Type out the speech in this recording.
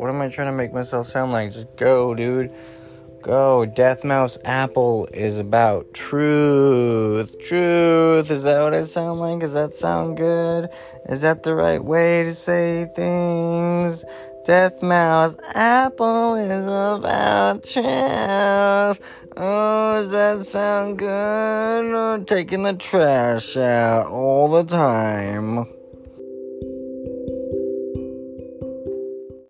What am I trying to make myself sound like? Just go, dude. Go. Death Mouse Apple is about truth. Truth. Is that what I sound like? Does that sound good? Is that the right way to say things? Death Mouse Apple is about truth. Oh, does that sound good? taking the trash out all the time.